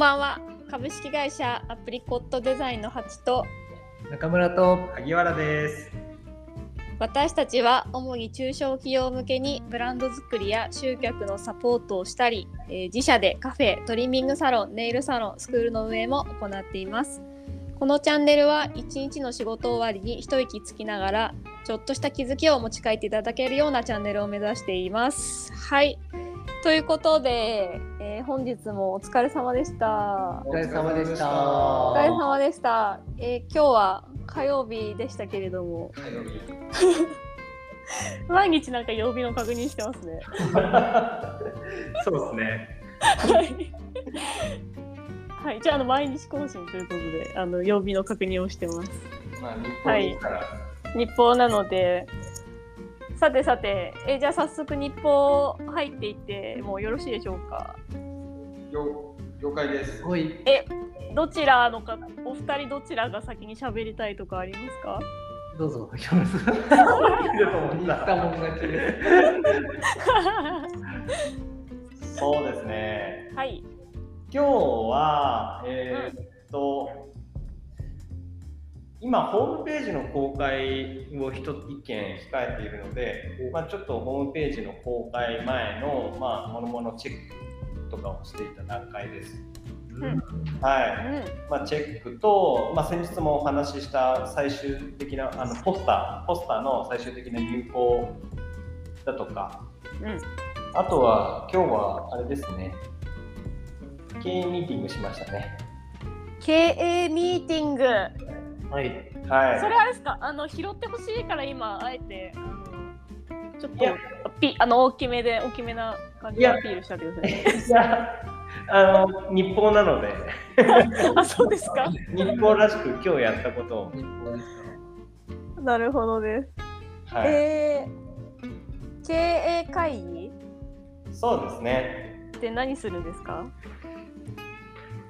ばんは。株式会社アプリコットデザインのハチと中村と萩原です。私たちは主に中小企業向けにブランド作りや集客のサポートをしたり、えー自社でカフェトリミングサロンネイルサロンスクールの運営も行っています。このチャンネルは一日の仕事終わりに一息つきながらちょっとした気づきを持ち帰っていただけるようなチャンネルを目指しています。はいということで、えー本日もお疲れ様でしたお疲れ様でしたお疲れ様でした、えー今日は火曜日でしたけれども 毎日なんか曜日の確認してますね そうですね。はい。はい、じゃあ、あの毎日更新ということで、あの曜日の確認をしてます。まあ日本ですから、日報なので。さてさて、えじゃあ早速日報入っていってもうよろしいでしょうか？了了解です。おいどちらのか、お二人どちらが先に喋りたいとかありますか？どうぞ そうですね。はい。今日はえーっと、今ホームページの公開を一一件控えているので、まあちょっとホームページの公開前のまあものものチェックとかをしていた段階です。んはい。うまあ、チェックと、まあ、先日もお話しした最終的なあのポスターポスターの最終的な入稿だとかん。うん。あとは今日はあれですね経営ミーティングしましたね経営ミーティング。はいはいそれあれですか？あの拾ってほしいから今あえて。あのちょっといやピあの大きめで大きめな感じでいやアピールしたけどね。いやあの日報なので あ、そうですか？日報らしく今日やったことを、日報ですかなるほどです。はいえー、経営会議？そうですねって何するんですか？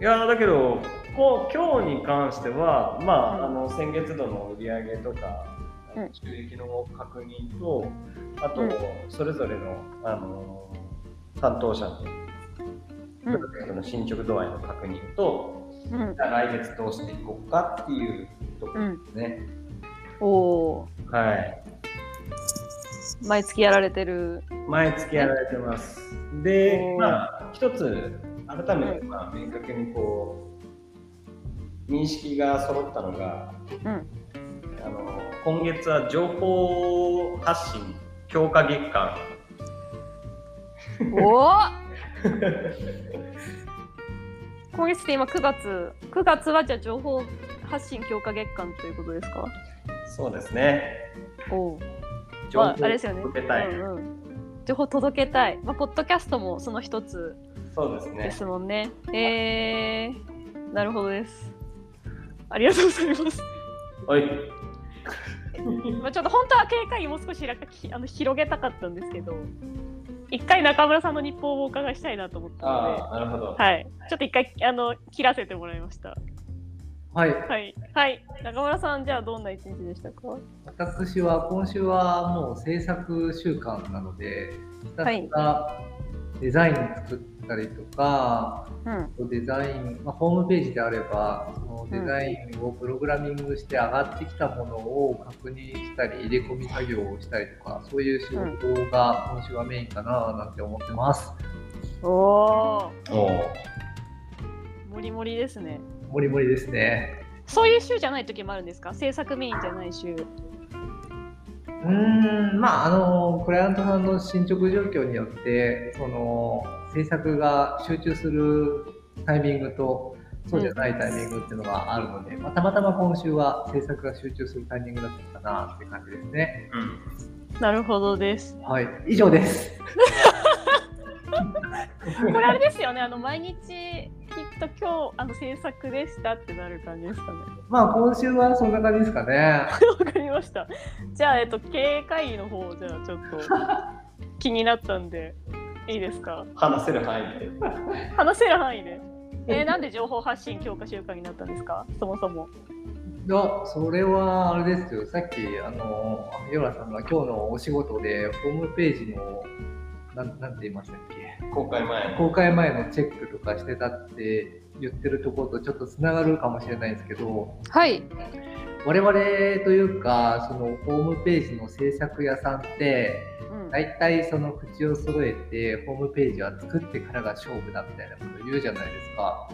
いやだけどこう今日に関しては、まあうんあの先月度の売上とか、うん収益の確認とあと、うんそれぞれのあの担当者のうんプロジェクトの進捗度合いの確認と、うん。じゃあ来月どうしていこうかっていうところですね。おおはいー。毎月やられてる。毎月やられてます。でまあ一つ改めて、まあ、明確にこう認識が揃ったのがうん。あの今月は情報発信強化月間おお。今月って今9月。9月はじゃあ情報発信強化月間ということですか？そうですねおお。情報。届けたい、うんうん。情報届けたい。まあ、ポッドキャストもその一つでそうですねすもんね。えー、なるほどです。ありがとうございます。はい。まあちょっと本当は警戒もう少しなんかきあの広げたかったんですけど、一回中村さんの日報をお伺いしたいなと思ったのああなるほど。で、はい、ちょっと一回あの切らせてもらいました。はい。はい、はい、中村さんじゃあどんな一日でしたか？私は今週はもう制作週間なのでひたすらデザイン作ったりとか、うん、デザイン、まあ、ホームページであればそのデザインをプログラミングして上がってきたものを確認したり入れ込み作業をしたりとかそういう仕事が今週はメインかななんて思ってます。おお、おおもりもりですね。もりもりですね。そういう週じゃない時もあるんですか？制作メインじゃない週。うーんまああのクライアントさんの進捗状況によってその制作が集中するタイミングとそうじゃないタイミングっていうのがあるので、まあ、たまたま今週は制作が集中するタイミングだったかなって感じですね。うんなるほどです。はい以上です。これあれですよね。あの毎日聞くと今日あの制作でしたってなる感じですかね。まあ今週はそんな感じですかね。わかりました。じゃあ、えっと、経営会議の方、じゃあ、ちょっと気になったんで、いいですか？話せる範囲で話せる範囲で。えーなんで情報発信強化習慣になったんですか？そもそも。いや、それはあれですよ。さっき、あの、萩原さんが今日のお仕事でホームページのなんなんて言いましたっけ？公開前の公開前のチェックとかしてたって言ってるところとちょっとつながるかもしれないんですけどはい。我々というかそのホームページの制作屋さんってうん大体その口を揃えてホームページは作ってからが勝負だみたいなこと言うじゃないですか。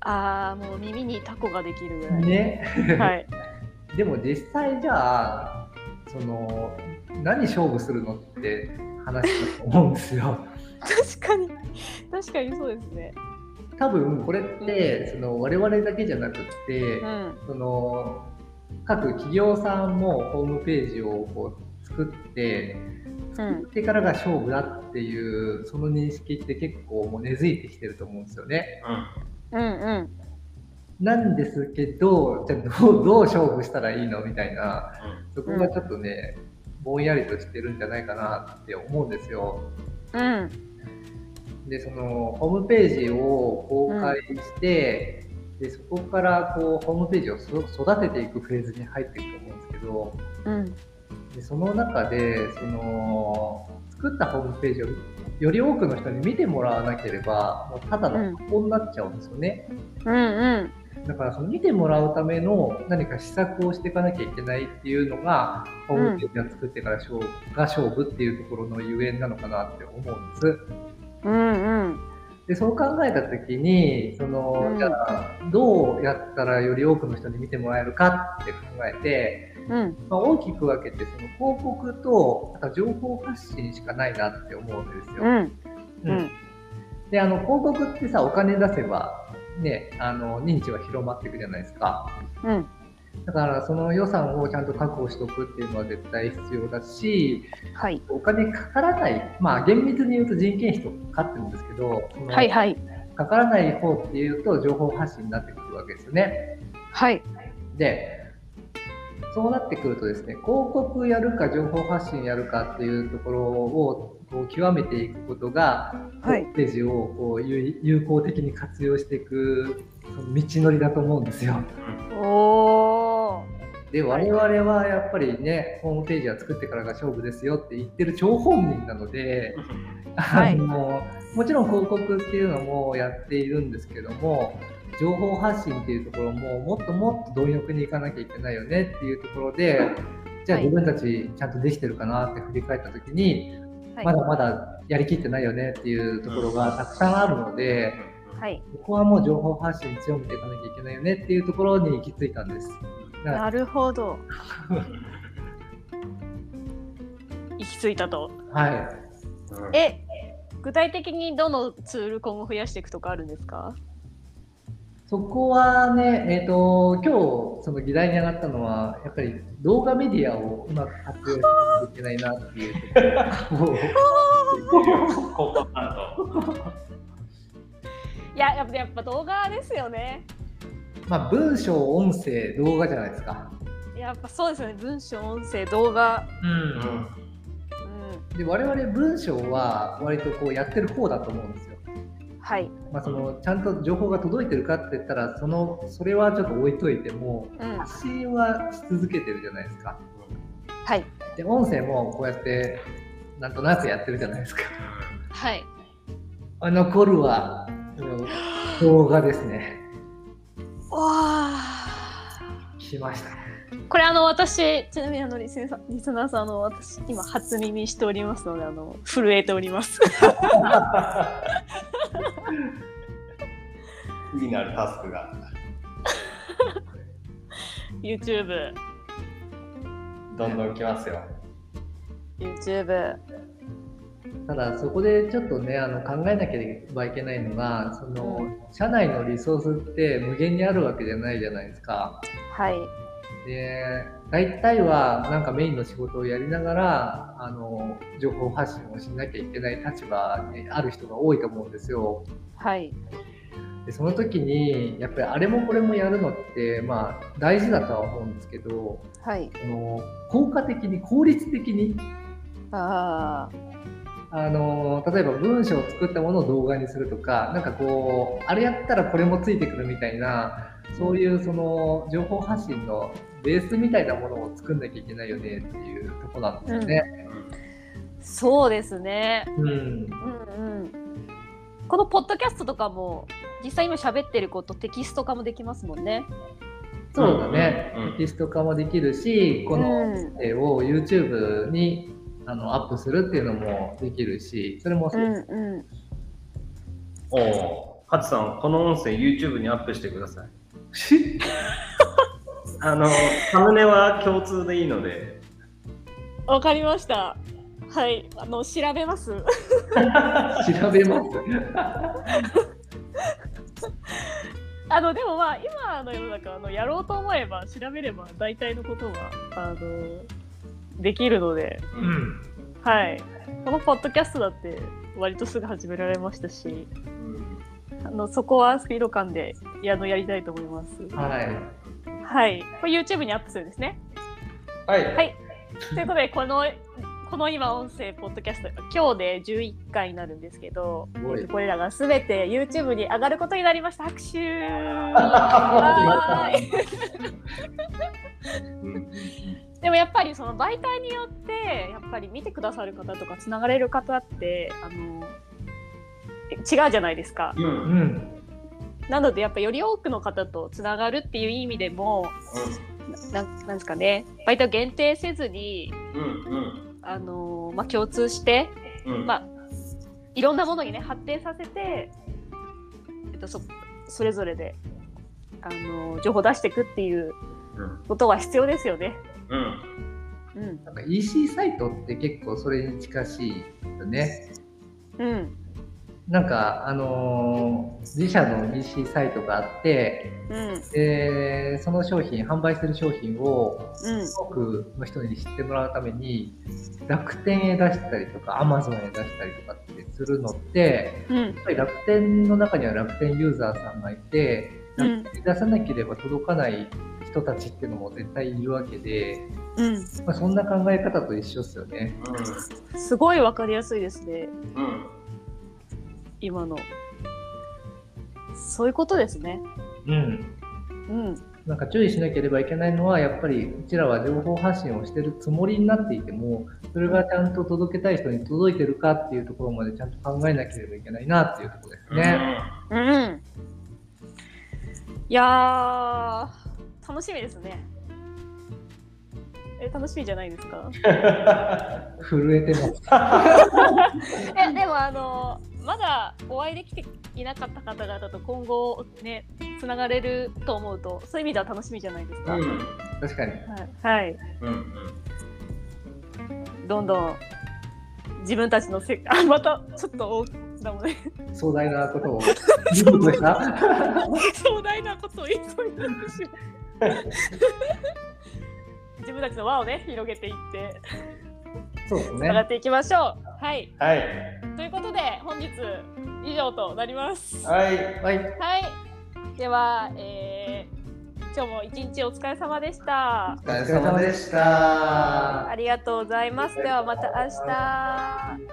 ああ、もう耳にタコができるぐらい。ね。はい。でも実際じゃあその何勝負するのって話だと思うんですよ。確かに。確かにそうですね。多分これってその我々だけじゃなくって、うん。その各企業さんもホームページをこう作ってうん作ってからが勝負だっていうその認識って結構もう根付いてきてると思うんですよね。うんうん。なんですけどじゃあどうどう勝負したらいいのみたいなそこがちょっとね、ぼんやりとしてるんじゃないかなって思うんですよ。うん。でそのホームページを公開して、でそこからこうホームページをそ育てていくフェーズに入っていくと思うんですけどうん。でその中でその作ったホームページをより多くの人に見てもらわなければもうただの箱になっちゃうんですよね。うんうん。だからその見てもらうための何か施策をしていかなきゃいけないっていうのが、ホームページを作ってから勝負が勝負っていうところのゆえんなのかなって思うんです。うんうん。でそう考えた時にその、うんじゃあどうやったらより多くの人に見てもらえるかって考えて、うん。まあ、大きく分けてその広告とあと情報発信しかないなって思うんですよ。うん。ううんん。であの広告ってさお金出せばねあの認知は広まっていくじゃないですか。うん。だからその予算をちゃんと確保しておくっていうのは絶対必要だし、はい。お金かからない、まあ厳密に言うと人件費とかかってるんですけど、はいはい。かからない方っていうと情報発信になってくるわけですよね。はい。で、そうなってくるとですね、広告やるか情報発信やるかっていうところをこう極めていくことが、はいホームページをこう有有効的に活用していくその道のりだと思うんですよ。おー。で我々はやっぱりねホームページは作ってからが勝負ですよって言ってる張本人なので、はいあのもちろん広告っていうのもやっているんですけども情報発信っていうところももっともっと貪欲にいかなきゃいけないよねっていうところでじゃあはい自分たちちゃんとできてるかなって振り返った時に、はいまだまだやりきってないよねっていうところがたくさんあるので、はい。ここはもう情報発信強めていかなきゃいけないよねっていうところに行き着いたんです。なるほど。行き着いたと。はいえ、具体的にどのツール今後増やしていくとかあるんですか？そこはね、えっ、と、今日、その議題に上がったのは、やっぱり動画メディアをうまく活用しなきゃいけないなっていう いや、やっぱやっぱ動画ですよね。まあ、文章、音声、動画じゃないですか。やっぱそうですよね。文章、音声、動画。うんうん。で、我々文章は割とこうやってる方だと思うんですよ。はい。まあ、そのちゃんと情報が届いてるかって言ったら、そのそれはちょっと置いといても、うん。発信はし続けてるじゃないですか。はい。で、音声もこうやって、なんとなくやってるじゃないですか。はい。あ残るは、動画ですね。わあ。来ました。これあの私ちなみにあのリスナーさんリスナーさんあの私今初耳しておりますのであの震えております。次なるタスクが YouTube、どんどん来ますよ。YouTube。ただそこでちょっとねあの考えなければいけないのがその、うん社内のリソースって無限にあるわけじゃないじゃないですか。はい。で大体はなんかメインの仕事をやりながらあの情報発信をしなきゃいけない立場にある人が多いと思うんですよ。はい。でその時にやっぱりあれもこれもやるのってまあ大事だとは思うんですけどはい。その効果的に効率的にああの例えば文章を作ったものを動画にするとかなんかこうあれやったらこれもついてくるみたいなそういうその情報発信のベースみたいなものを作んなきゃいけないよねっていうとこなんですよね。あ、そうですね。うん。うんうん。このポッドキャストとかも実際今喋ってることテキスト化もできますもんね。そうだねうんうん。テキスト化もできるし、このうん音声を YouTube にあのアップするっていうのもできるし、それもそうう、んうん。おお、ハツさん、この音声 YouTube にアップしてください。あの、サムネは共通でいいので。わかりました。はい、あの調べます。調べます。あのでもまあ今の世の中あのやろうと思えば調べれば大体のことはあのできるので、うん。はい。このポッドキャストだって割とすぐ始められましたし、あのそこはスピード感でやのやりたいと思います。はい。はい。これ YouTube にアップするんですね。はい。はい。ということで、この、この今、音声、ポッドキャスト、今日で11回になるんですけど、これらがすべて YouTube に上がることになりました。拍手 でもやっぱりその媒体によって、やっぱり見てくださる方とか、つながれる方って、あの、え違うじゃないですか。うん。ううん。ん。なので、やっぱより多くの方とつながるっていう意味でも、ななんですかね、媒体を限定せずに、うん。うん。あのまあ、共通して、うん。まあ、いろんなものにね発展させて、えっと、そそれぞれであの情報を出していくっていううん。ことは必要ですよね。うん。うんなんか EC サイトって結構それに近しいよね。うんなんか、あのー自社の EC サイトがあって、うん。でその商品、販売してる商品をうん。多くの人に知ってもらうために、楽天へ出したりとか、Amazon へ出したりとかってするのって、うん。やっぱり楽天の中には楽天ユーザーさんがいて、うん。楽天に出さなければ届かない人たちっていうのも絶対いるわけで、うん。まあ、そんな考え方と一緒ですよね。すごいわかりやすいですね。うん。今の。そういうことですね。うん。うんなんか注意しなければいけないのは、やっぱりうちらは情報発信をしてるつもりになっていても、それがちゃんと届けたい人に届いてるかっていうところまでちゃんと考えなければいけないなっていうところですね。うんいやー楽しみですね。え楽しみじゃないですか？震えてます。えでもあのまだお会いできていなかった方々と今後ねつながれると思うとそういう意味では楽しみじゃないですか。はいうん。確かに。はい、うん。どんどん自分たちのせ あまたちょっと大だもんね壮大なことを壮大なことを言いそうになってしまう。自分たちの輪をね広げていってそうですつながね。っていきましょう。はいはい。ということで本日以上となります。はい。はい。はい。では、えー今日も一日お疲れ様でした。お疲れ様でした。ありがとうございます。ではまた明日。